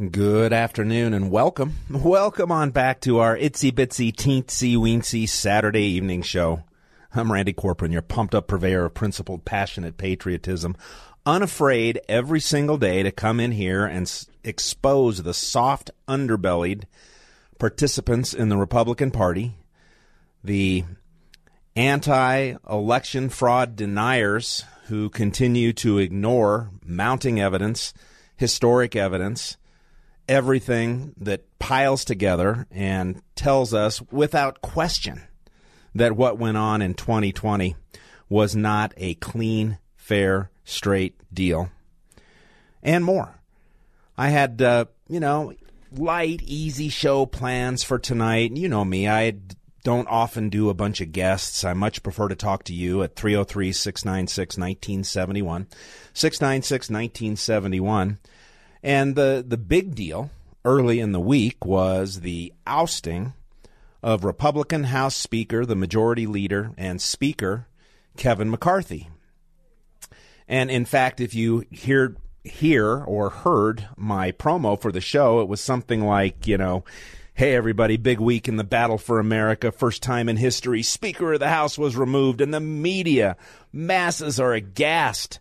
Good afternoon and welcome. Welcome on back to our itsy bitsy teensy weensy Saturday evening show. I'm Randy Corporon, your pumped up purveyor of principled, passionate patriotism, unafraid every single day to come in here and s- expose the soft underbellied participants in the Republican Party, the anti election fraud deniers who continue to ignore mounting evidence, historic evidence, everything that piles together and tells us without question that what went on in 2020 was not a clean, fair, straight deal. And more. I had, uh, you know, light, easy show plans for tonight. You know me, I don't often do a bunch of guests. I much prefer to talk to you at 303 696 1971. 696 1971. And the, the big deal early in the week was the ousting of Republican House Speaker, the Majority Leader, and Speaker Kevin McCarthy. And in fact, if you hear hear or heard my promo for the show, it was something like, you know, hey everybody, big week in the battle for America, first time in history, Speaker of the House was removed, and the media masses are aghast.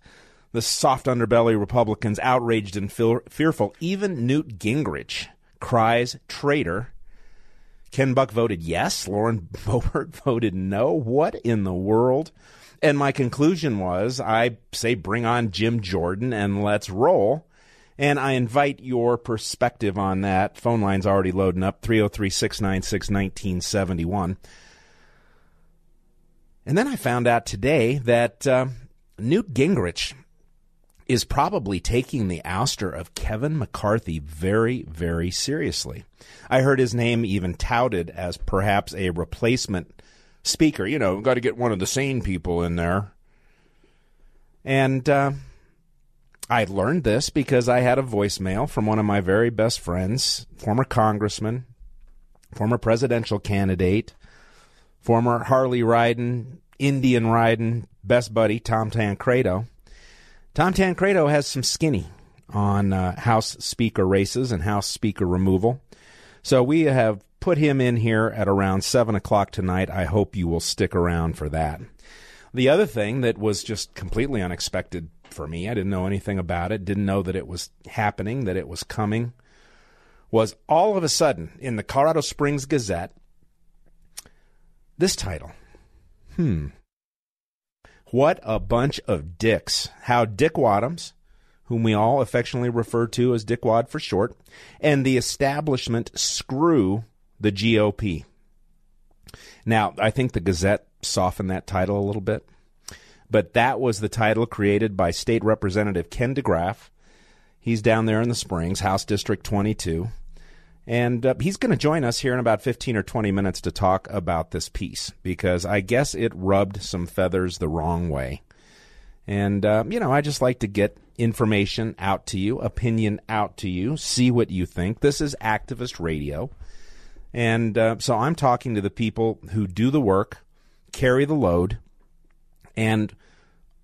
The soft underbelly Republicans outraged and feel- fearful. Even Newt Gingrich cries traitor. Ken Buck voted yes. Lauren Boebert voted no. What in the world? And my conclusion was I say bring on Jim Jordan and let's roll. And I invite your perspective on that. Phone line's already loading up 303 696 1971. And then I found out today that uh, Newt Gingrich is probably taking the ouster of Kevin McCarthy very, very seriously. I heard his name even touted as perhaps a replacement speaker. You know, got to get one of the sane people in there. And uh, I learned this because I had a voicemail from one of my very best friends, former congressman, former presidential candidate, former Harley riding, Indian riding best buddy, Tom Tancredo. Tom Tancredo has some skinny on uh, House Speaker races and House Speaker removal. So we have put him in here at around 7 o'clock tonight. I hope you will stick around for that. The other thing that was just completely unexpected for me, I didn't know anything about it, didn't know that it was happening, that it was coming, was all of a sudden in the Colorado Springs Gazette, this title. Hmm. What a bunch of dicks. How Dick Wadhams, whom we all affectionately refer to as Dick Wad for short, and the establishment screw the GOP. Now, I think the Gazette softened that title a little bit, but that was the title created by State Representative Ken DeGraff. He's down there in the Springs, House District 22. And uh, he's going to join us here in about 15 or 20 minutes to talk about this piece because I guess it rubbed some feathers the wrong way. And, uh, you know, I just like to get information out to you, opinion out to you, see what you think. This is activist radio. And uh, so I'm talking to the people who do the work, carry the load, and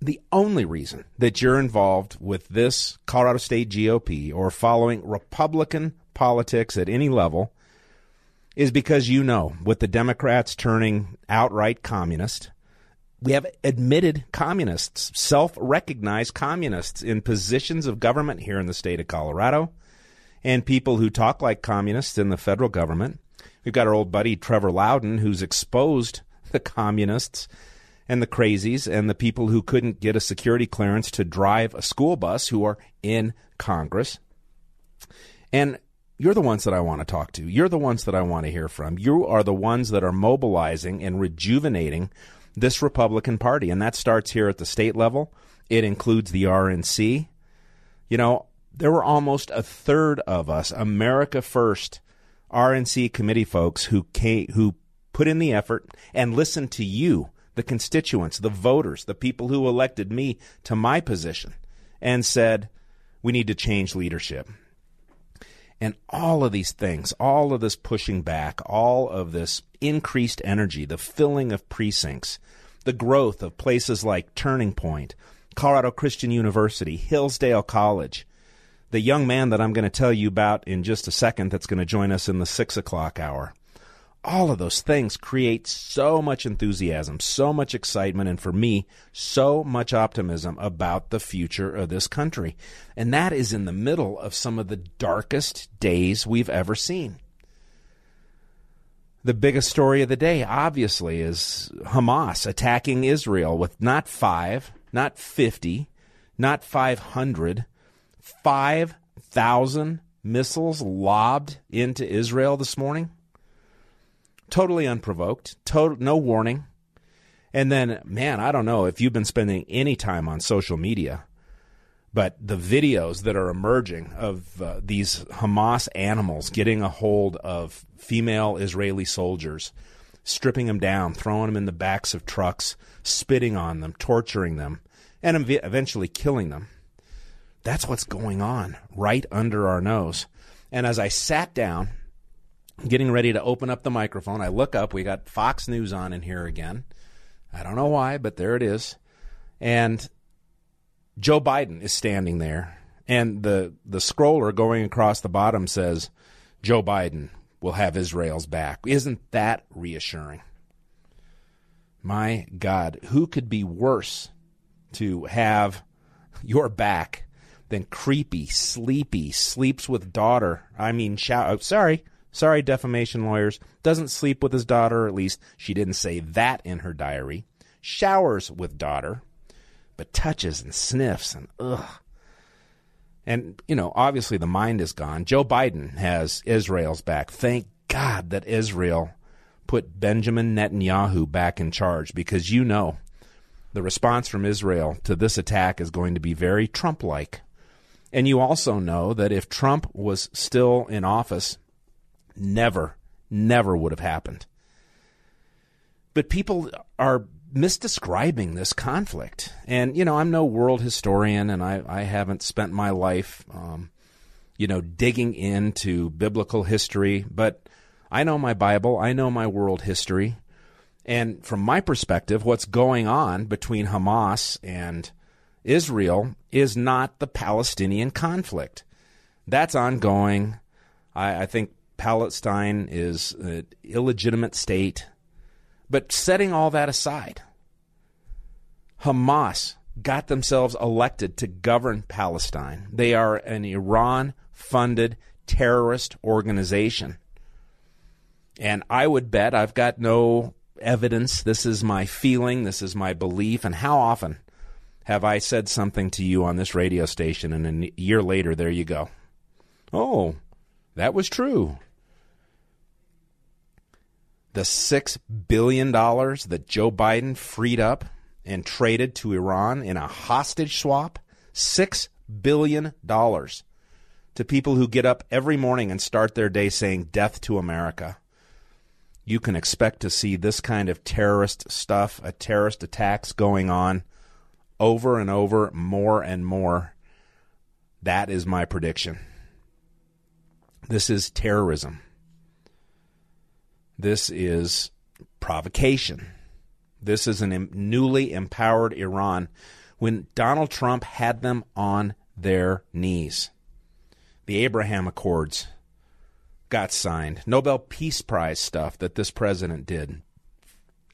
the only reason that you're involved with this Colorado State GOP or following Republican politics at any level is because you know, with the Democrats turning outright communist, we have admitted communists, self recognized communists in positions of government here in the state of Colorado, and people who talk like communists in the federal government. We've got our old buddy Trevor Loudon, who's exposed the communists and the crazies and the people who couldn't get a security clearance to drive a school bus who are in Congress. And you're the ones that I want to talk to. You're the ones that I want to hear from. You are the ones that are mobilizing and rejuvenating this Republican Party. And that starts here at the state level. It includes the RNC. You know, there were almost a third of us, America First RNC committee folks, who came, who put in the effort and listened to you, the constituents, the voters, the people who elected me to my position, and said, we need to change leadership. And all of these things, all of this pushing back, all of this increased energy, the filling of precincts, the growth of places like Turning Point, Colorado Christian University, Hillsdale College, the young man that I'm going to tell you about in just a second that's going to join us in the six o'clock hour. All of those things create so much enthusiasm, so much excitement, and for me, so much optimism about the future of this country. And that is in the middle of some of the darkest days we've ever seen. The biggest story of the day, obviously, is Hamas attacking Israel with not five, not 50, not 500, 5,000 missiles lobbed into Israel this morning. Totally unprovoked, total, no warning. And then, man, I don't know if you've been spending any time on social media, but the videos that are emerging of uh, these Hamas animals getting a hold of female Israeli soldiers, stripping them down, throwing them in the backs of trucks, spitting on them, torturing them, and eventually killing them. That's what's going on right under our nose. And as I sat down, getting ready to open up the microphone, I look up. We got Fox News on in here again. I don't know why, but there it is. And Joe Biden is standing there, and the the scroller going across the bottom says, "Joe Biden will have Israel's back." Isn't that reassuring? My God, who could be worse to have your back than creepy, sleepy, sleeps with daughter. I mean, shout. Sorry, sorry, defamation lawyers. Doesn't sleep with his daughter, at least she didn't say that in her diary. Showers with daughter, but touches and sniffs and ugh. And, you know, obviously the mind is gone. Joe Biden has Israel's back. Thank God that Israel put Benjamin Netanyahu back in charge because you know the response from Israel to this attack is going to be very Trump like. And you also know that if Trump was still in office, never, never would have happened. But people are misdescribing this conflict. And, you know, I'm no world historian and I, I haven't spent my life, um, you know, digging into biblical history, but I know my Bible, I know my world history. And from my perspective, what's going on between Hamas and Israel is not the Palestinian conflict. That's ongoing. I, I think Palestine is an illegitimate state. But setting all that aside, Hamas got themselves elected to govern Palestine. They are an Iran funded terrorist organization. And I would bet, I've got no evidence, this is my feeling, this is my belief, and how often have I said something to you on this radio station, and a year later, there you go. Oh, that was true. The $6 billion that Joe Biden freed up and traded to Iran in a hostage swap, $6 billion to people who get up every morning and start their day saying, Death to America. You can expect to see this kind of terrorist stuff, a terrorist attacks going on over and over, more and more. That is my prediction. This is terrorism. This is provocation. This is a newly empowered Iran when Donald Trump had them on their knees. The Abraham Accords got signed. Nobel Peace Prize stuff that this president did.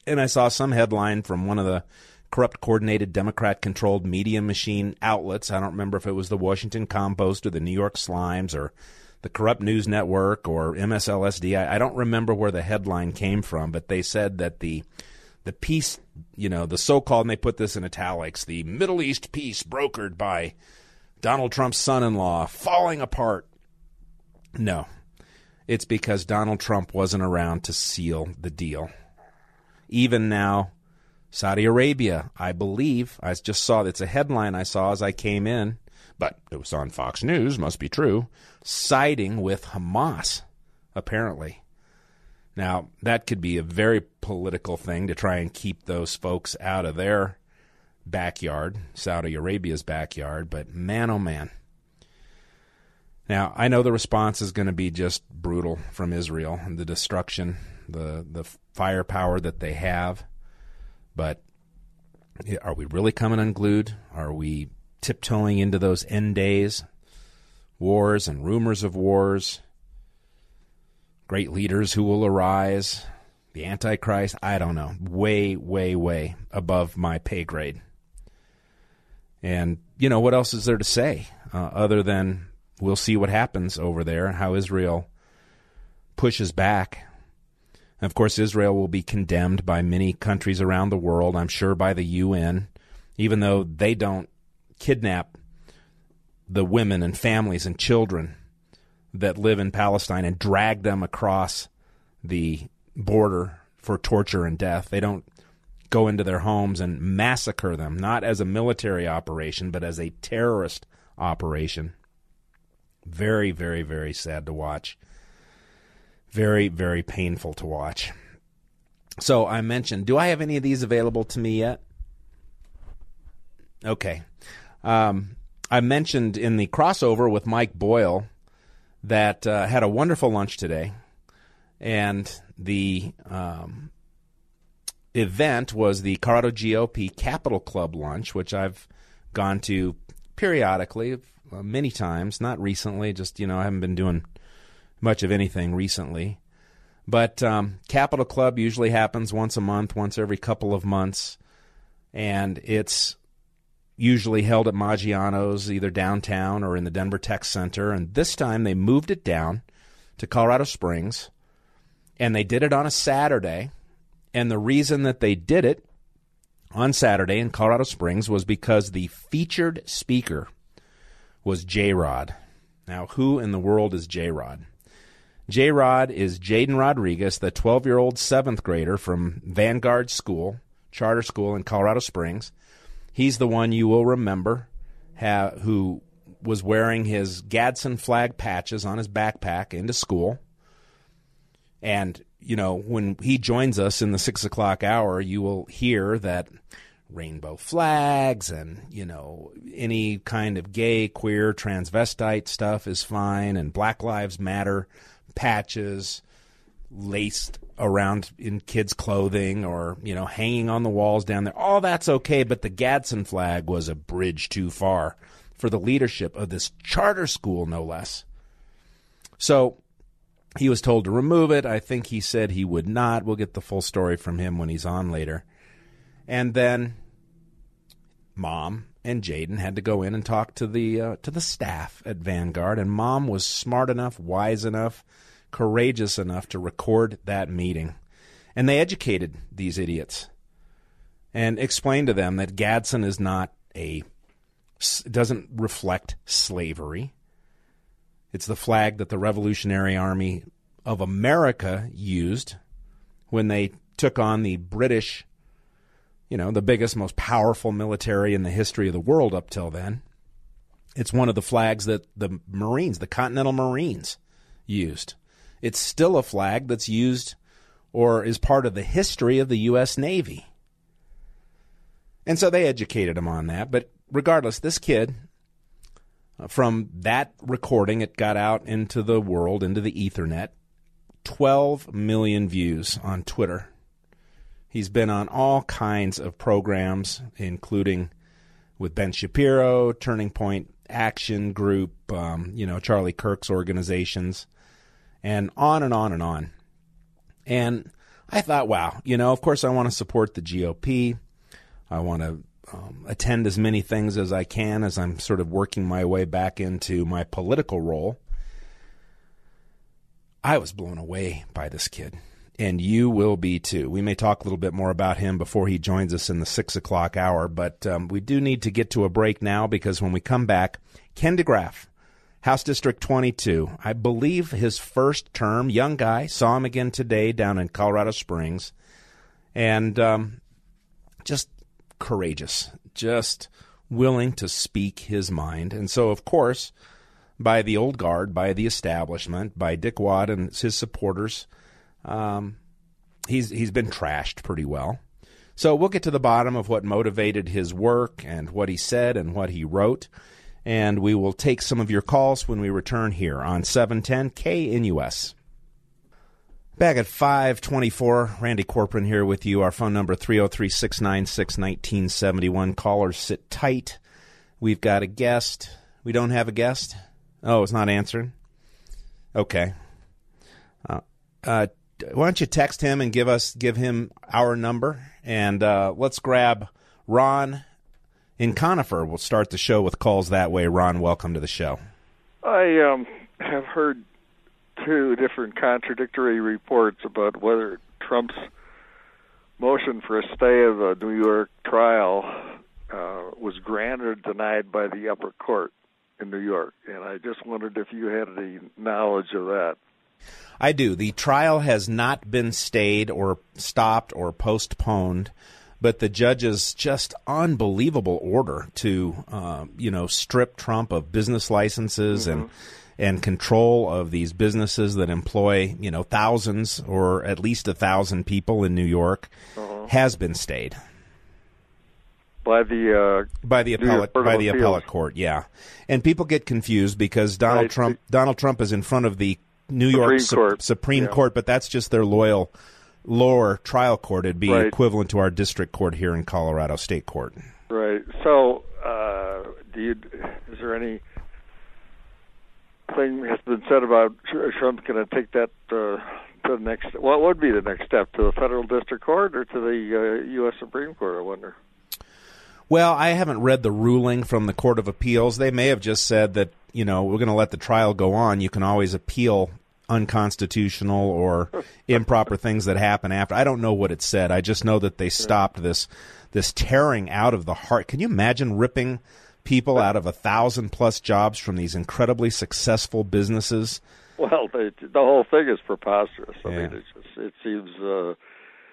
And I saw some headline from one of the corrupt coordinated Democrat controlled media machine outlets. I don't remember if it was the Washington Compost or the New York Slimes or the Corrupt News Network or MSLSD. I, I don't remember where the headline came from, but they said that the the peace, you know, the so-called, and they put this in italics, the Middle East peace brokered by Donald Trump's son-in-law falling apart. No, it's because Donald Trump wasn't around to seal the deal. Even now, Saudi Arabia, I believe, I just saw it's a headline I saw as I came in, but it was on Fox News, must be true, siding with Hamas, apparently. Now, that could be a very political thing to try and keep those folks out of their backyard, Saudi Arabia's backyard, but man, oh man. Now, I know the response is going to be just brutal from Israel and the destruction, the, the firepower that they have. But are we really coming unglued? Are we tiptoeing into those end days? wars and rumors of wars, great leaders who will arise, the Antichrist. I don't know. Way, way, way above my pay grade. And, you know, what else is there to say uh, other than we'll see what happens over there and how Israel pushes back. And of course, Israel will be condemned by many countries around the world, I'm sure by the UN, even though they don't kidnap the women and families and children that live in Palestine and drag them across the border for torture and death. They don't go into their homes and massacre them, not as a military operation, but as a terrorist operation. Very, very, very sad to watch. Very, very painful to watch. So I mentioned, do I have any of these available to me yet? Okay. Um, I mentioned in the crossover with Mike Boyle that uh, had a wonderful lunch today, and the um, event was the Colorado GOP Capital Club lunch, which I've gone to periodically, uh, many times. Not recently, just you know, I haven't been doing much of anything recently. But um, Capital Club usually happens once a month, once every couple of months, and it's usually held at Maggiano's, either downtown or in the Denver Tech Center. And this time they moved it down to Colorado Springs, and they did it on a Saturday. And the reason that they did it on Saturday in Colorado Springs was because the featured speaker was J Rod. Now, who in the world is J Rod? J Rod is Jaden Rodriguez, the 12 year old seventh grader from Vanguard School, charter school in Colorado Springs. He's the one you will remember who was wearing his Gadsden flag patches on his backpack into school. And, you know, when he joins us in the six o'clock hour, you will hear that rainbow flags and, you know, any kind of gay, queer, transvestite stuff is fine, and Black Lives Matter patches laced around in kids' clothing or, you know, hanging on the walls down there. All that's okay, but the Gadsden flag was a bridge too far for the leadership of this charter school, no less. So he was told to remove it. I think he said he would not. We'll get the full story from him when he's on later. And then mom and Jaden had to go in and talk to the uh, to the staff at Vanguard and mom was smart enough, wise enough courageous enough to record that meeting. And they educated these idiots and explained to them that Gadsden is not a doesn't reflect slavery. It's the flag that the Revolutionary Army of America used when they took on the British, you know, the biggest, most powerful military in the history of the world up till then. It's one of the flags that the Marines, the Continental Marines, used. It's still a flag that's used or is part of the history of the U.S. Navy. And so they educated him on that. But regardless, this kid, uh, from that recording, it got out into the world, into the Ethernet. 12 million views on Twitter. He's been on all kinds of programs, including with Ben Shapiro, Turning Point Action Group, um, you know, Charlie Kirk's organizations and on and on and on. And I thought, wow, you know, of course I want to support the GOP. I want to um, attend as many things as I can as I'm sort of working my way back into my political role. I was blown away by this kid, and you will be too. We may talk a little bit more about him before he joins us in the six o'clock hour, but um, we do need to get to a break now because when we come back, Ken DeGraff House District 22. I believe his first term, young guy. Saw him again today down in Colorado Springs. And um, just courageous, just willing to speak his mind. And so, of course, by the old guard, by the establishment, by Dick Wad and his supporters, um, he's he's been trashed pretty well. So we'll get to the bottom of what motivated his work and what he said and what he wrote and we will take some of your calls when we return here on 710 KNUS. Back at 524, Randy Corporon here with you. Our phone number 303 696 1971. Callers sit tight. We've got a guest. We don't have a guest? Oh, it's not answering. Okay. Uh, uh, why don't you text him and give us give him our number and uh, let's grab Ron in Conifer. We'll start the show with calls that way. Ron, welcome to the show. I um, have heard two different contradictory reports about whether Trump's motion for a stay of the New York trial uh, was granted or denied by the upper court in New York, and I just wondered if you had any knowledge of that. I do. The trial has not been stayed or stopped or postponed, but the judge's just unbelievable order to, uh, you know, strip Trump of business licenses mm-hmm. and and control of these businesses that employ, you know, thousands or at least a thousand people in New York uh-huh. has been stayed by the uh, by the appellate by the appellate court. Yeah, and people get confused because Donald right. Trump Donald Trump is in front of the New Supreme York Su- Court. Supreme yeah. Court, but that's just their loyal lower trial court. It'd be right. equivalent to our district court here in Colorado State Court. Right. So, uh, do you? Is there any thing has been said about Trump going to take that uh, to the next? What would be the next step to the federal district court or to the uh, U.S. Supreme Court? I wonder. Well, I haven't read the ruling from the Court of Appeals. They may have just said that you know we're going to let the trial go on. You can always appeal unconstitutional or improper things that happen after. I don't know what it said. I just know that they stopped this this tearing out of the heart. Can you imagine ripping people out of a thousand plus jobs from these incredibly successful businesses? Well, the, the whole thing is preposterous. I Yeah. mean, it just it seems. Uh,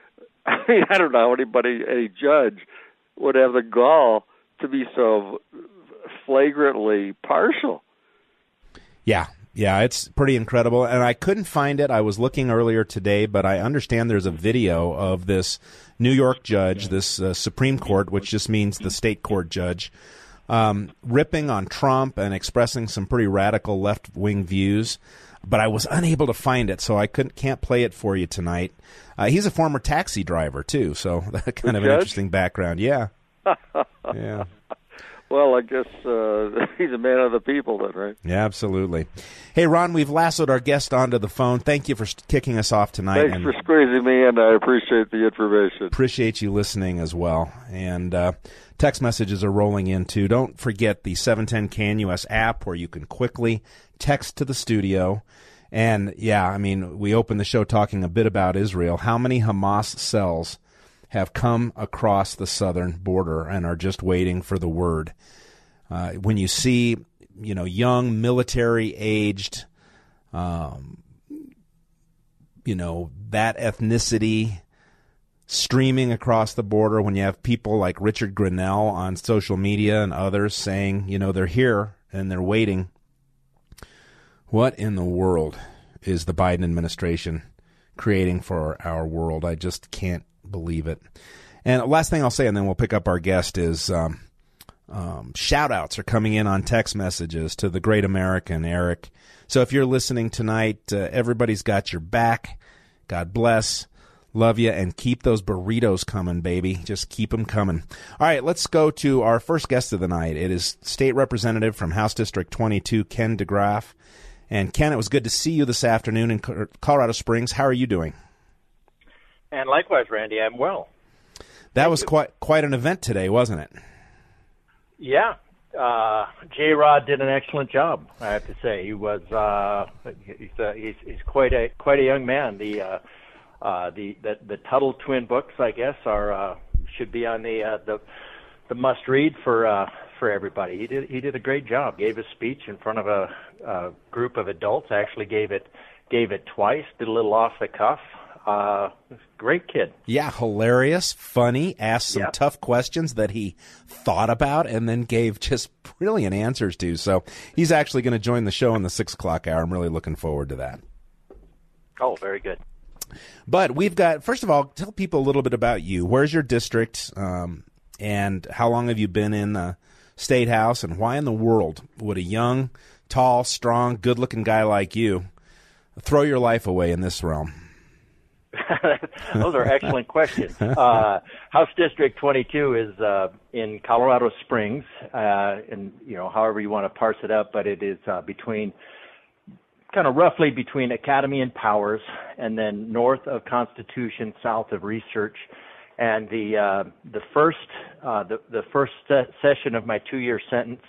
I mean, I don't know how anybody, any judge, would have the gall to be so flagrantly partial. Yeah, yeah, it's pretty incredible. And I couldn't find it. I was looking earlier today, but I understand there's a video of this New York judge, this uh, Supreme Court, which just means the state court judge, um, ripping on Trump and expressing some pretty radical left wing views. But I was unable to find it, so I couldn't can't play it for you tonight. Uh, he's a former taxi driver too, so that kind of an interesting background. Yeah, yeah. Well, I guess uh, he's a man of the people, then, right? Yeah, absolutely. Hey, Ron, we've lassoed our guest onto the phone. Thank you for kicking us off tonight. Thanks for squeezing me in. I appreciate the information. appreciate you listening as well. And uh, text messages are rolling in too. Don't forget the 710 KNUS app where you can quickly text to the studio. And yeah, I mean, we opened the show talking a bit about Israel. How many Hamas cells have come across the southern border and are just waiting for the word? Uh, when you see, you know, young military aged, um, you know, that ethnicity streaming across the border, when you have people like Richard Grinnell on social media and others saying, you know, they're here and they're waiting. What in the world is the Biden administration creating for our world? I just can't believe it. And last thing I'll say, and then we'll pick up our guest, is um, um, shout outs are coming in on text messages to the great American, Eric. So if you're listening tonight, uh, everybody's got your back. God bless. Love you and keep those burritos coming, baby. Just keep them coming. All right, let's go to our first guest of the night. It is State Representative from House District 22, Ken DeGraff. And Ken, it was good to see you this afternoon in Colorado Springs. How are you doing? And likewise, Randy, I'm well. That was quite quite an event today, wasn't it? Yeah, uh, J. Rod did an excellent job. I have to say, he was uh, he's, uh, he's he's quite a quite a young man. The uh, uh, the, the the Tuttle twin books, I guess, are uh, should be on the uh, the the must read for uh, for everybody. He did he did a great job. Gave a speech in front of a, a group of adults. Actually, gave it gave it twice. Did a little off the cuff. Uh, great kid. Yeah, hilarious, funny, asked some Yeah. tough questions that he thought about and then gave just brilliant answers to. So he's actually going to join the show in the six o'clock hour. I'm really looking forward to that. Oh, very good. But we've got, first of all, tell people a little bit about you. Where's your district? Um, and how long have you been in the state house? And why in the world would a young, tall, strong, good looking guy like you throw your life away in this realm? Those are excellent questions. Uh, House District 22 is uh, in Colorado Springs, uh, and you know, however you want to parse it up, but it is uh, between, kind of roughly between Academy and Powers, and then north of Constitution, south of Research. And the uh, the first uh, the the first session of my two-year sentence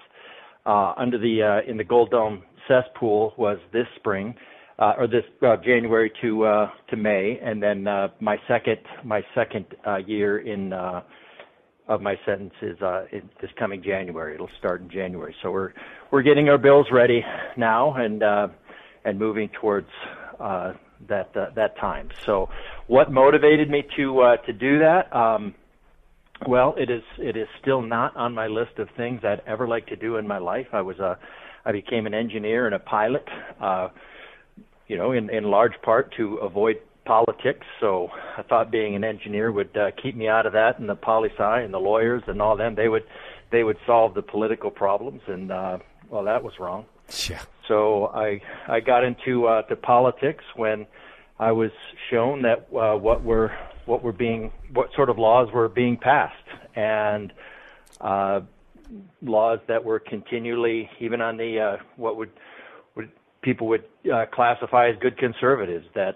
uh, under the uh, in the Gold Dome cesspool was this spring uh, or this uh, January to uh, to May, and then uh, my second my second uh, year in uh, of my sentence is uh, in this coming January. It'll start in January. So we're we're getting our bills ready now and uh, and moving towards uh, that uh, that time. So what motivated me to uh, to do that? Um, well, it is it is still not on my list of things I'd ever like to do in my life. I was a I became an engineer and a pilot. Uh, you know, in, in large part to avoid politics. So I thought being an engineer would uh, keep me out of that, and the poli sci and the lawyers and all them they would they would solve the political problems, and uh, well, that was wrong. Yeah. So I I got into uh, to politics when I was shown that uh, what were what were being what sort of laws were being passed and uh, laws that were continually even on the uh, what would people would uh, classify as good conservatives that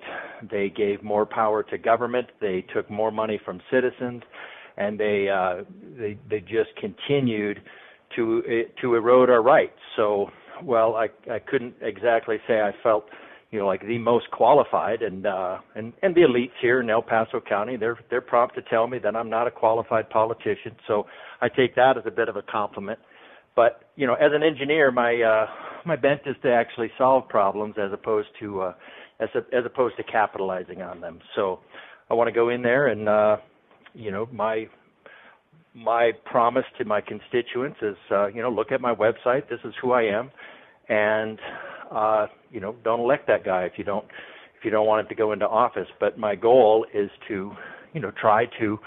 they gave more power to government, they took more money from citizens, and they uh, they they just continued to uh, to erode our rights. So, well, I I couldn't exactly say I felt you know like the most qualified, and uh, and and the elites here in El Paso County they're they're prompt to tell me that I'm not a qualified politician. So I take that as a bit of a compliment. But you know, as an engineer, my uh, my bent is to actually solve problems as opposed to uh, as a, as opposed to capitalizing on them. So I want to go in there and uh, you know my my promise to my constituents is uh, you know look at my website. This is who I am, and uh, you know don't elect that guy if you don't if you don't want him to go into office. But my goal is to you know try to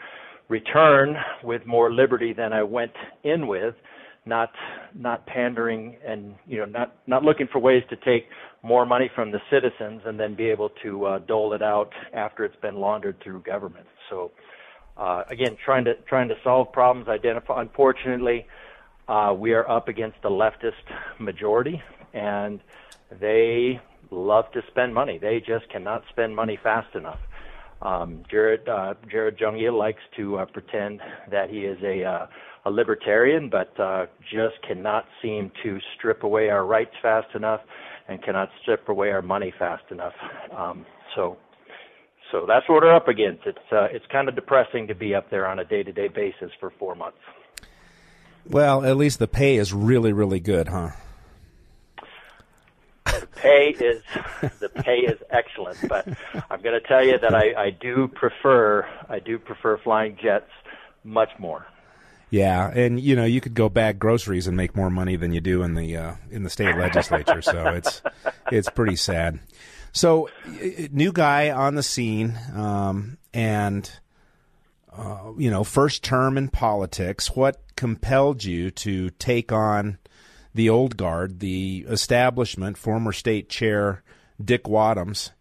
return with more liberty than I went in with not not pandering and you know not not looking for ways to take more money from the citizens and then be able to uh, dole it out after it's been laundered through government. So uh, again, trying to trying to solve problems. Identify. Unfortunately, uh, we are up against a leftist majority, and they love to spend money. They just cannot spend money fast enough. Um, Jared uh, Jared Jungje likes to uh, pretend that he is a uh, a libertarian, but uh, just cannot seem to strip away our rights fast enough, and cannot strip away our money fast enough. Um, so, so that's what we're up against. It's uh, it's kind of depressing to be up there on a day-to-day basis for four months. Well, at least the pay is really, really good, huh? The pay is the pay is excellent, but I'm going to tell you that I, I do prefer I do prefer flying jets much more. Yeah, and you know you could go bag groceries and make more money than you do in the uh, in the state legislature. so it's it's pretty sad. So, new guy on the scene, um, and uh, you know, first term in politics. What compelled you to take on the old guard, the establishment, former state chair Dick Wadhams?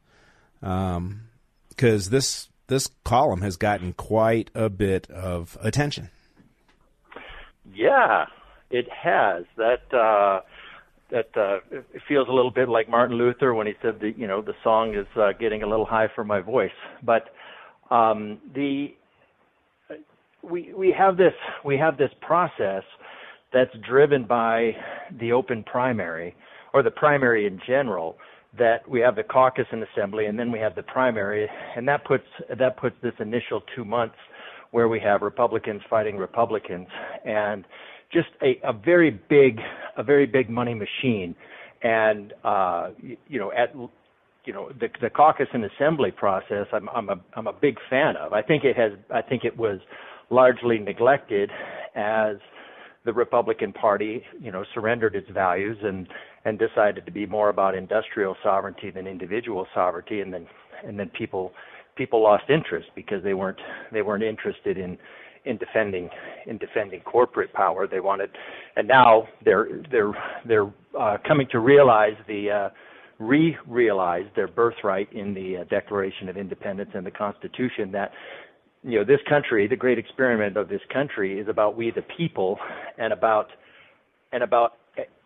Because um, this this column has gotten quite a bit of attention. Yeah, it has. That uh, that uh, it feels a little bit like Martin Luther when he said that you know the song is uh, getting a little high for my voice. But um, the we we have this we have this process that's driven by the open primary or the primary in general that we have the caucus and assembly and then we have the primary and that puts that puts this initial 2 months where we have Republicans fighting Republicans and just a, a very big, a very big money machine. And, uh, you, you know, at, you know, the, the caucus and assembly process, I'm, I'm a, I'm a big fan of. I think it has, I think it was largely neglected as the Republican Party, you know, surrendered its values and, and decided to be more about industrial sovereignty than individual sovereignty. And then, and then people, people lost interest because they weren't they weren't interested in in defending in defending corporate power. They wanted, and now they're they're they're uh, coming to realize the uh, re-realize their birthright in the uh, Declaration of Independence and the Constitution that you know this country, the great experiment of this country, is about we the people and about and about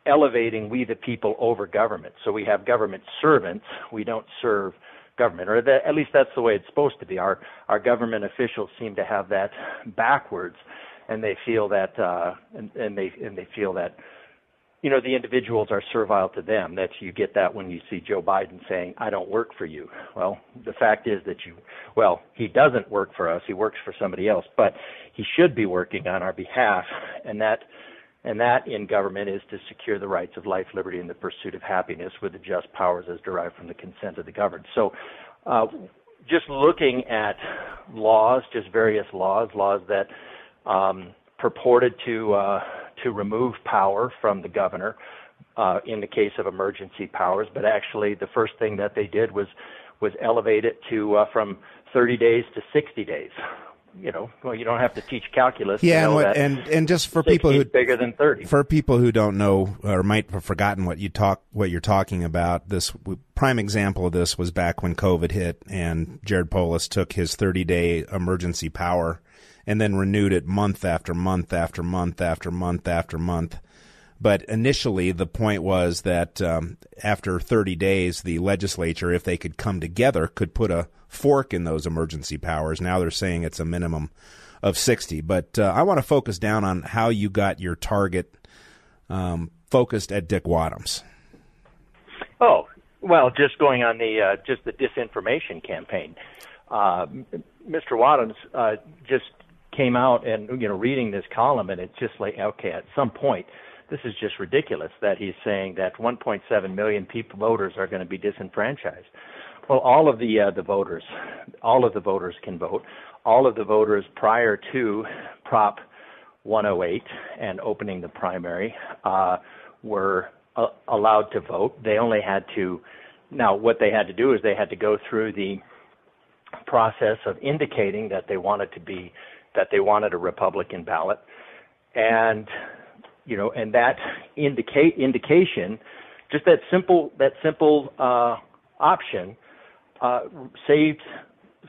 elevating we the people over government. So we have government servants. We don't serve government, or that, at least that's the way it's supposed to be. Our our government officials seem to have that backwards, and they feel that uh, and, and they and they feel that you know the individuals are servile to them. That you get that when you see Joe Biden saying, "I don't work for you." Well, the fact is that you well he doesn't work for us. He works for somebody else, but he should be working on our behalf, and that and that in government is to secure the rights of life, liberty, and the pursuit of happiness with the just powers as derived from the consent of the governed. So, uh, just looking at laws, just various laws, laws that um, purported to uh, to remove power from the governor uh, in the case of emergency powers, but actually the first thing that they did was was elevate it to uh, from 30 days to 60 days you know, well, you don't have to teach calculus. Yeah, and, what, and and just for people who bigger than thirty. For people who don't know or might have forgotten what you talk, what you're talking about, this prime example of this was back when COVID hit, and Jared Polis took his 30 day emergency power, and then renewed it month after month after month after month after month. But initially, the point was that um, after 30 days, the legislature, if they could come together, could put a fork in those emergency powers. Now they're saying it's a minimum of 60. But uh, I want to focus down on how you got your target um, focused at Dick Wadhams. Oh, well, just going on the uh, just the disinformation campaign. Uh, Mr. Wadhams uh, just came out and you know reading this column, and it's just like okay, at some point, this is just ridiculous that he's saying that 1.7 million people voters are going to be disenfranchised. Well, all of the uh, the voters, all of the voters can vote. All of the voters prior to Prop 108 and opening the primary uh, were uh, allowed to vote. They only had to. Now, what they had to do is they had to go through the process of indicating that they wanted to be that they wanted a Republican ballot, and you know, and that indicate indication, just that simple that simple uh, option uh, saved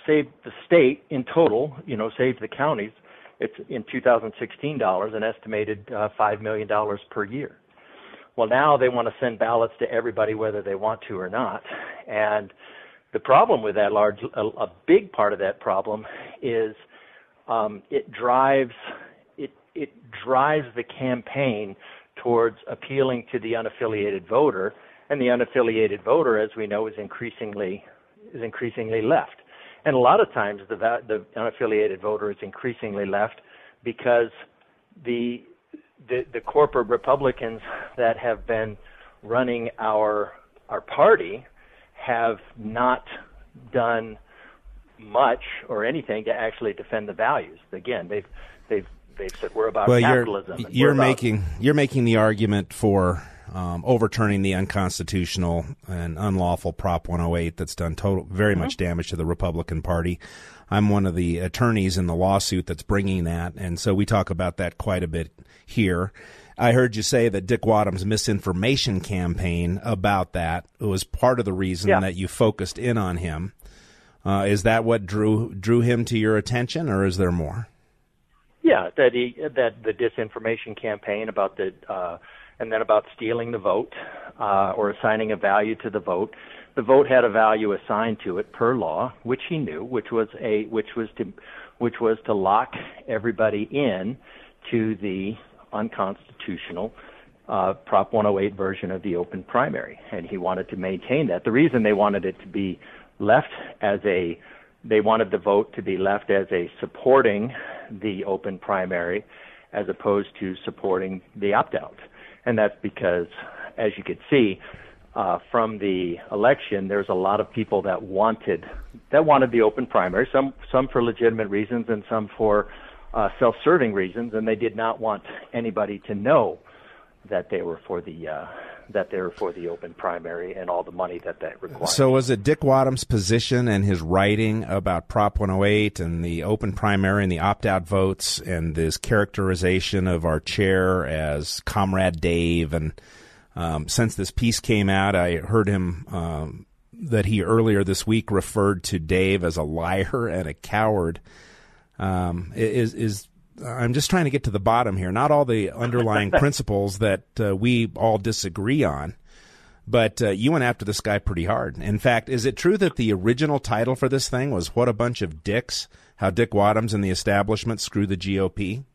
saved the state in total, you know, saved the counties. It's in 2016 dollars, an estimated uh, five million dollars per year. Well, now they want to send ballots to everybody, whether they want to or not. And the problem with that large, a, a big part of that problem is um, it drives it drives the campaign towards appealing to the unaffiliated voter, and the unaffiliated voter, as we know, is increasingly is increasingly left. And a lot of times the, the unaffiliated voter is increasingly left because the, the, the corporate Republicans that have been running our, our party have not done much or anything to actually defend the values. Again, they've, they've, they've said we're about well, capitalism. You're, you're about, making, you're making the argument for um, overturning the unconstitutional and unlawful Prop 108 that's done total very mm-hmm. much damage to the Republican Party. I'm one of the attorneys in the lawsuit that's bringing that, and so we talk about that quite a bit here. I heard you say that Dick Wadhams' misinformation campaign about that was part of the reason yeah. that you focused in on him. Uh, is that what drew drew him to your attention, or is there more? Yeah, that he that the disinformation campaign about the uh, and then about stealing the vote uh, or assigning a value to the vote. The vote had a value assigned to it per law, which he knew, which was a which was to which was to lock everybody in to the unconstitutional uh, Prop 108 version of the open primary, and he wanted to maintain that. The reason they wanted it to be left as a they wanted the vote to be left as a supporting the open primary as opposed to supporting the opt out and that's because, as you could see uh, from the election, there's a lot of people that wanted that wanted the open primary, some some for legitimate reasons and some for uh, self-serving reasons, and they did not want anybody to know that they were for the uh, that they were for the open primary and all the money that that requires. So was it Dick Wadhams' position and his writing about Prop 108 and the open primary and the opt-out votes and this characterization of our chair as Comrade Dave and Um, since this piece came out, I heard him um, that he earlier this week referred to Dave as a liar and a coward. Um, is is I'm just trying to get to the bottom here. Not all the underlying principles that uh, we all disagree on, but uh, you went after this guy pretty hard. In fact, is it true that the original title for this thing was "What a Bunch of Dicks"? How Dick Wadhams and the establishment screw the GOP?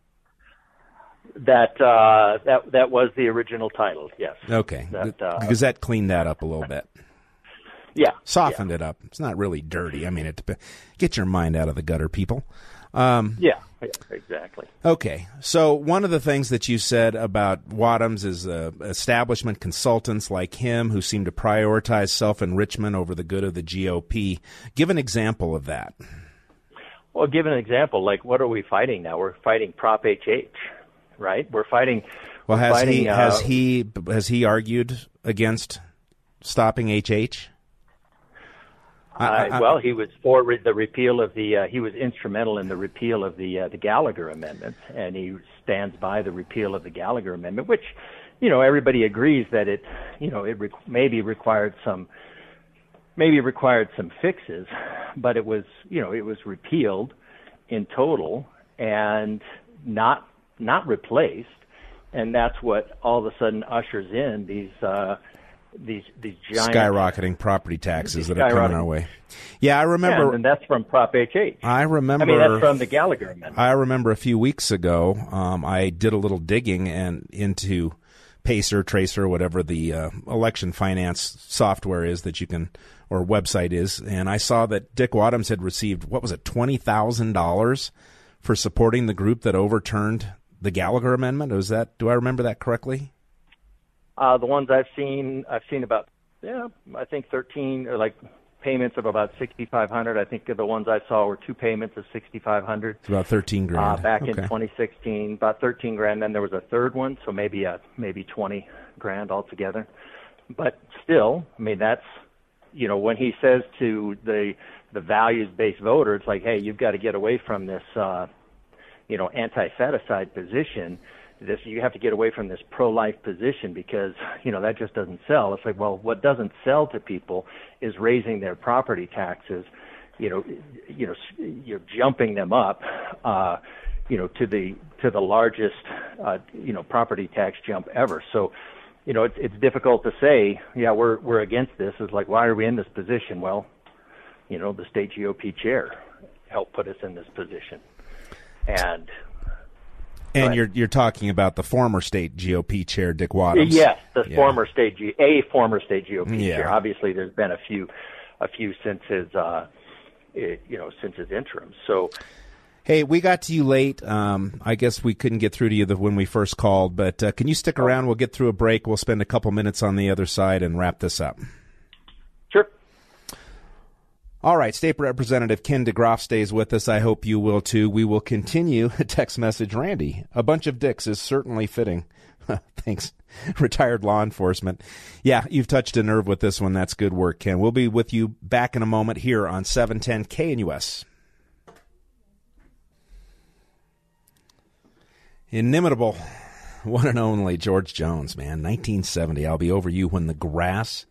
That uh, that that was the original title. Yes. Okay. That, uh, because that cleaned that up a little bit. Yeah. Softened it up. It's not really dirty. I mean, it get your mind out of the gutter, people. Um, Yeah. Yeah exactly. Okay, so one of the things that you said about Wadhams is uh, establishment consultants like him who seem to prioritize self enrichment over the good of the GOP. Give an example of that. Well, give an example. Like, what are we fighting now? We're fighting Prop HH, right? We're fighting. Well, has fighting, he has uh, he has he argued against stopping HH? I- I- Uh, well, he was for re- the repeal of the. Uh, he was instrumental in the repeal of the uh, the Gallagher Amendment, and he stands by the repeal of the Gallagher Amendment, which, you know, everybody agrees that it, you know, it re- maybe required some, maybe required some fixes, but it was, you know, it was repealed in total and not not replaced, and that's what all of a sudden ushers in these. Uh, these these giant skyrocketing property taxes that are coming our way. Yeah, I remember. Yeah, and that's from Prop HH. I remember. I mean, that's from the Gallagher Amendment. I remember a few weeks ago, um, I did a little digging and into Pacer, Tracer, whatever the uh, election finance software is that you can or website is, and I saw that Dick Wadhams had received what was it twenty thousand dollars for supporting the group that overturned the Gallagher Amendment. Was that? Do I remember that correctly? Uh, the ones I've seen, I've seen about yeah, I think thirteen or like payments of about sixty five hundred. I think the ones I saw were two payments of sixty five hundred. It's about thirteen Uh, grand. back in 2016, about 13 grand. Then there was a third one, so maybe uh maybe 20 grand altogether. But still, I mean that's you know when he says to the the values based voter, it's like, hey, you've got to get away from this uh, you know anti-feticide position. This you have to get away from this pro-life position because you know that just doesn't sell. It's like, well, what doesn't sell to people is raising their property taxes you know, you know, you're jumping them up, uh, you know, to the to the largest, uh, you know, property tax jump ever. So, you know, it's it's difficult to say, yeah, we're we're against this. It's like, why are we in this position? Well, you know, the state GOP chair helped put us in this position, and and Right. you're you're talking about the former state GOP chair Dick Wadhams. Yes, the Yeah. former state G, a former state GOP Yeah. chair. Obviously, there's been a few, a few since his, uh, it, you know, since his interim. So, Hey, we got to you late. Um, I guess we couldn't get through to you the, when we first called, but uh, can you stick around? We'll get through a break. We'll spend a couple minutes on the other side and wrap this up. All right, State Representative Ken DeGraff stays with us. I hope you will too. We will continue. Text message Randy. A bunch of dicks is certainly fitting. Thanks. Retired law enforcement. Yeah, you've touched a nerve with this one. That's good work, Ken. We'll be with you back in a moment here on 710 KNUS. Inimitable, one and only George Jones, man. 1970. I'll be over you when the grass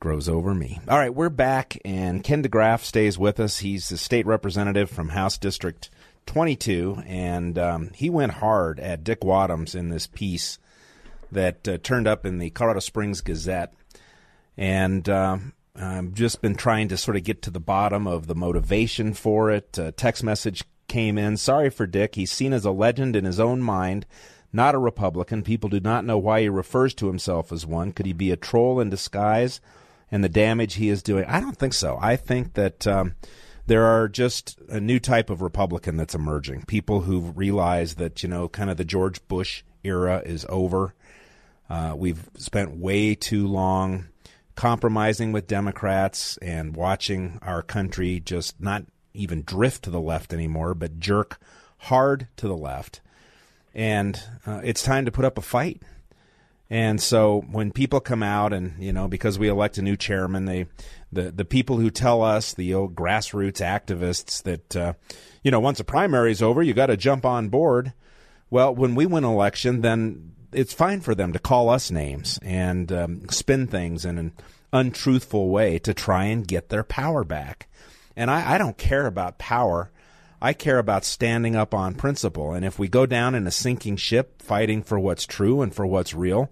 grows over me. All right, we're back, and Ken DeGraff stays with us. He's the state representative from House District 22, and um, he went hard at Dick Wadhams in this piece that uh, turned up in the Colorado Springs Gazette. And um, I've just been trying to sort of get to the bottom of the motivation for it. A text message came in. Sorry for Dick. He's seen as a legend in his own mind, not a Republican. People do not know why he refers to himself as one. Could he be a troll in disguise? And the damage he is doing? I don't think so. I think that um, there are just a new type of Republican that's emerging. People who realize that, you know, kind of the George Bush era is over. Uh, we've spent way too long compromising with Democrats and watching our country just not even drift to the left anymore, but jerk hard to the left. And uh, it's time to put up a fight. And so when people come out and you know because we elect a new chairman, they the the people who tell us the old grassroots activists that uh, you know once a primary's over, you got to jump on board. Well, when we win election, then it's fine for them to call us names and um, spin things in an untruthful way to try and get their power back. And I, I don't care about power. I care about standing up on principle. And if we go down in a sinking ship fighting for what's true and for what's real,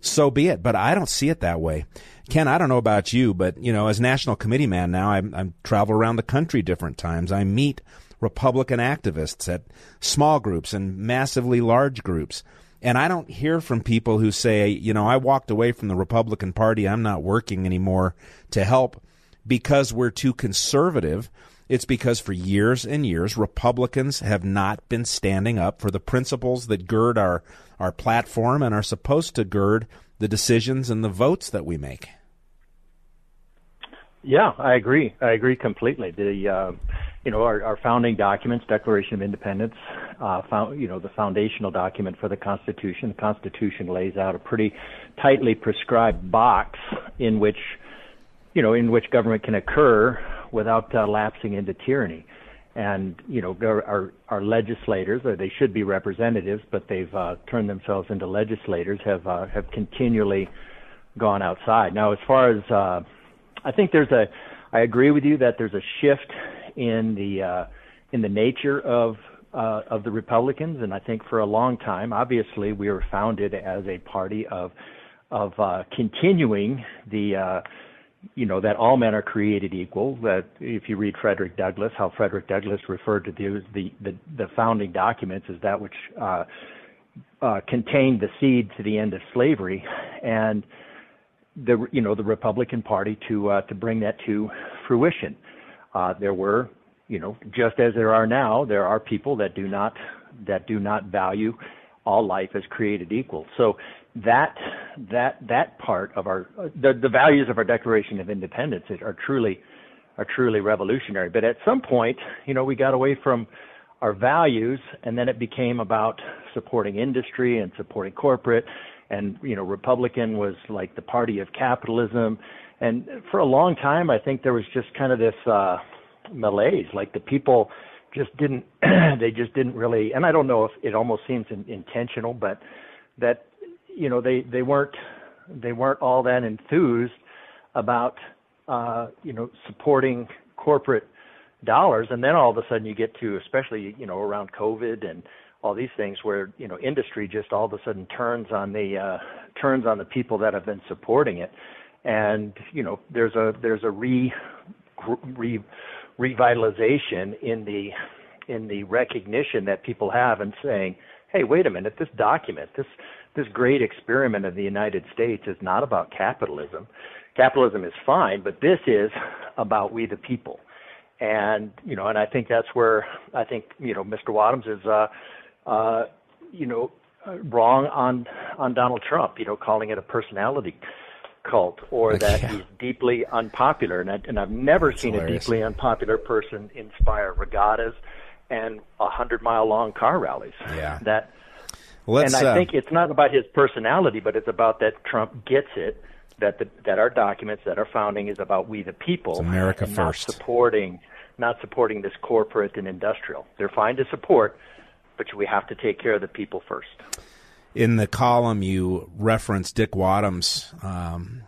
so be it. But I don't see it that way. Ken, I don't know about you, but you know, as national committee man now, I, I travel around the country different times. I meet Republican activists at small groups and massively large groups. And I don't hear from people who say, you know, I walked away from the Republican Party. I'm not working anymore to help because we're too conservative. It's because for years and years, Republicans have not been standing up for the principles that gird our, our platform and are supposed to gird the decisions and the votes that we make. Yeah, I agree. I agree completely. The uh, you know our, our founding documents, Declaration of Independence, uh, found, you know the foundational document for the Constitution. The Constitution lays out a pretty tightly prescribed box in which you know in which government can occur without uh, lapsing into tyranny. And you know our our legislators, or they should be representatives, but they've uh, turned themselves into legislators, have uh, have continually gone outside. Now, as far as uh, I think there's a, I agree with you that there's a shift in the uh, in the nature of uh, of the Republicans, and I think for a long time, obviously, we were founded as a party of of uh, continuing the uh, you know that all men are created equal. That if you read Frederick Douglass, how Frederick Douglass referred to the the the, founding documents as that which uh, uh, contained the seed to the end of slavery, and the you know the Republican Party to uh, to bring that to fruition. Uh, there were you know just as there are now, there are people that do not that do not value all life as created equal. So that that that part of our the, the values of our Declaration of Independence are truly are truly revolutionary. But at some point, you know, we got away from our values, and then it became about supporting industry and supporting corporate. And you know Republican was like the party of capitalism, and for a long time I think there was just kind of this uh, malaise, like the people just didn't they just didn't really, and I don't know if it almost seems in, intentional, but that you know they they weren't they weren't all that enthused about uh, you know supporting corporate dollars, and then all of a sudden you get to especially you know around COVID and all these things where you know industry just all of a sudden turns on the uh, turns on the people that have been supporting it, and you know there's a there's a re, re revitalization in the in the recognition that people have and saying, hey, wait a minute, this document, this this great experiment of the United States is not about capitalism. Capitalism is fine, but this is about we the people. And you know, and I think that's where I think you know Mr. Wadhams is uh, uh, you know, uh, wrong on on Donald Trump. You know, calling it a personality cult or that yeah. he's deeply unpopular. And, I, and I've never That's seen hilarious. a deeply unpopular person inspire regattas and a hundred mile long car rallies. Yeah. That. And I uh, think it's not about his personality, but it's about that Trump gets it that the, that our documents, that our founding is about we the people, it's America first, not supporting not supporting this corporate and industrial. They're fine to support, but we have to take care of the people first. In the column, you reference Dick Wadhams. Um,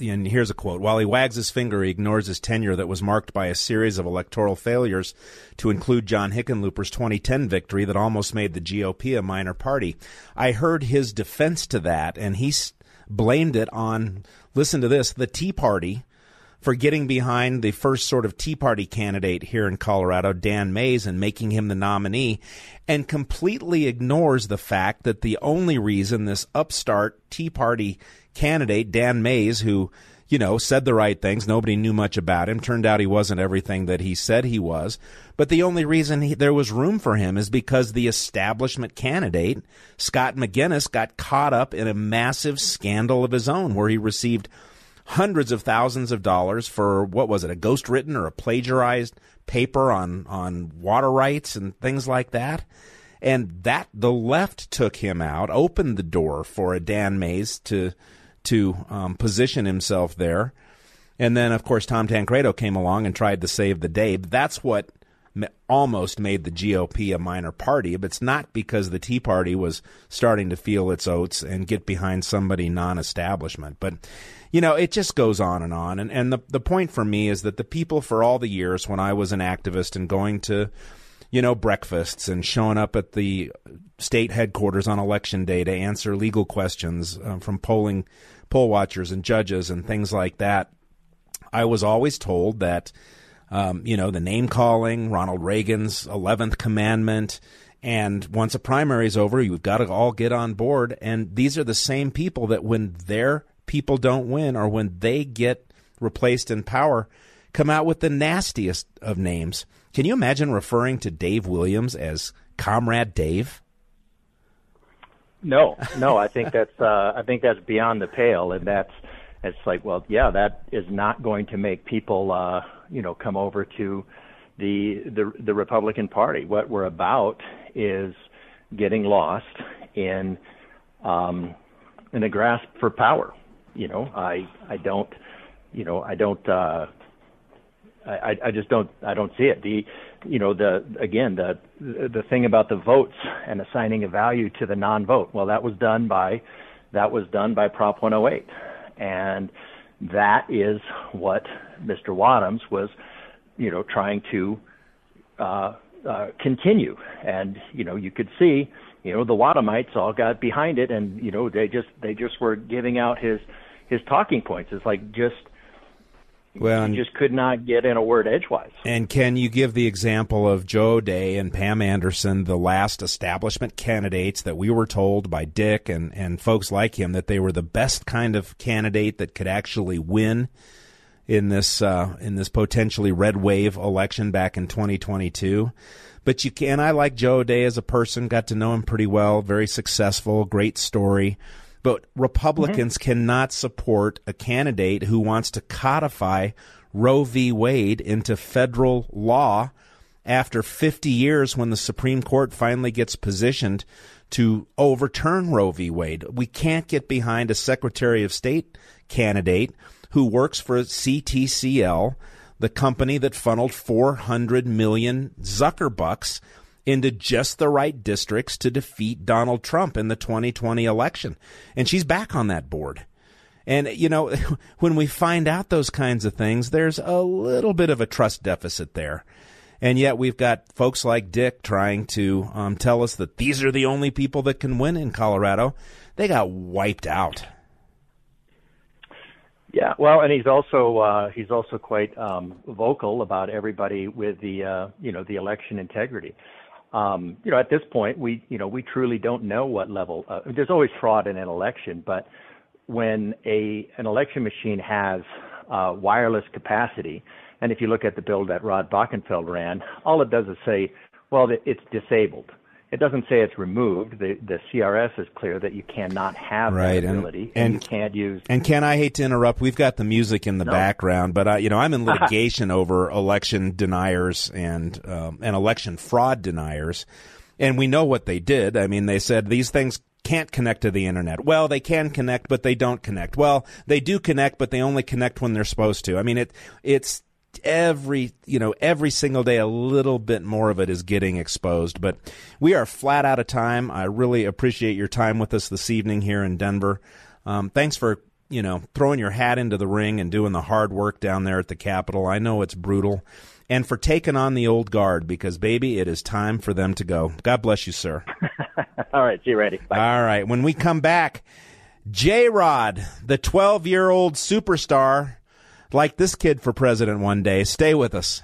and here's a quote While he wags his finger, he ignores his tenure that was marked by a series of electoral failures, to include John Hickenlooper's 2010 victory that almost made the GOP a minor party. I heard his defense to that, and he blamed it on, listen to this, the Tea Party for getting behind the first sort of Tea Party candidate here in Colorado, Dan Maes, and making him the nominee, and completely ignores the fact that the only reason this upstart Tea Party candidate, Dan Maes, who you know, said the right things. Nobody knew much about him. Turned out he wasn't everything that he said he was. But the only reason he, there was room for him is because the establishment candidate, Scott McInnis, got caught up in a massive scandal of his own where he received hundreds of thousands of dollars for what was it, a ghost written or a plagiarized paper on on water rights and things like that. And that the left took him out, opened the door for a Dan Maes to to um, position himself there. And then, of course, Tom Tancredo came along and tried to save the day. That's what almost made the GOP a minor party, but it's not because the Tea Party was starting to feel its oats and get behind somebody non-establishment. But you know, it just goes on and on. And and the the point for me is that the people for all the years when I was an activist and going to you know, breakfasts and showing up at the state headquarters on election day to answer legal questions uh, from polling poll watchers and judges and things like that. I was always told that um, you know, the name calling, Ronald Reagan's 11th commandment. And once a primary is over, you've got to all get on board. And these are the same people that when their people don't win or when they get replaced in power, come out with the nastiest of names. Can you imagine referring to Dave Williams as Comrade Dave? No, no, I think that's uh, I think that's beyond the pale, and that's it's like, well, yeah, that is not going to make people uh, you know come over to the the the Republican Party. What we're about is getting lost in um, in a grasp for power. You know, I I don't you know I don't uh, I I just don't I don't see it. The you know the again the the thing about the votes and assigning a value to the non-vote. Well, that was done by that was done by Prop 108, and that is what Mr. Wadhams was, you know, trying to uh, uh, continue. And you know, you could see, you know, the Wadhamites all got behind it, and you know, they just they just were giving out his his talking points. It's like just well, you just could not get in a word edgewise. And can you give the example of Joe O'Dea and Pam Anderson, the last establishment candidates that we were told by Dick and, and folks like him that they were the best kind of candidate that could actually win in this uh, in this potentially red wave election back in 2022. But you can. I like Joe O'Dea as a person. Got to know him pretty well. Very successful. Great story. But Republicans mm-hmm. cannot support a candidate who wants to codify Roe v. Wade into federal law after 50 years when the Supreme Court finally gets positioned to overturn Roe v. Wade. We can't get behind a Secretary of State candidate who works for CTCL, the company that funneled 400 million Zuckerbucks into just the right districts to defeat Donald Trump in the 2020 election. And she's back on that board. And, you know, when we find out those kinds of things, there's a little bit of a trust deficit there. And yet we've got folks like Dick trying to um, tell us that these are the only people that can win in Colorado. They got wiped out. Yeah, well, and he's also uh, he's also quite um, vocal about everybody with the uh, you know the election integrity you know, at this point, we, you know, we truly don't know what level. Uh, there's always fraud in an election, but when a an election machine has uh, wireless capacity, and if you look at the bill that Rod Bockenfeld ran, all it does is say, well, it's disabled. It doesn't say it's removed. The the CRS is clear that you cannot have right. that ability, and, and, and, you can't use. And Ken, I hate to interrupt. We've got the music in the no. background, but I, you know I'm in litigation over election deniers and um, and election fraud deniers, and we know what they did. I mean, they said these things can't connect to the internet. Well, they can connect, but they don't connect. Well, they do connect, but they only connect when they're supposed to. I mean, it it's every you know every single day a little bit more of it is getting exposed but we are flat out of time. I really appreciate your time with us this evening here in denver. Um, thanks for you know throwing your hat into the ring and doing the hard work down there at the capitol. I know it's brutal. And for taking on the old guard because baby it is time for them to go. God bless you sir. All right see you ready Bye. all right when we come back j rod the 12 year old superstar like this kid for president one day. Stay with us.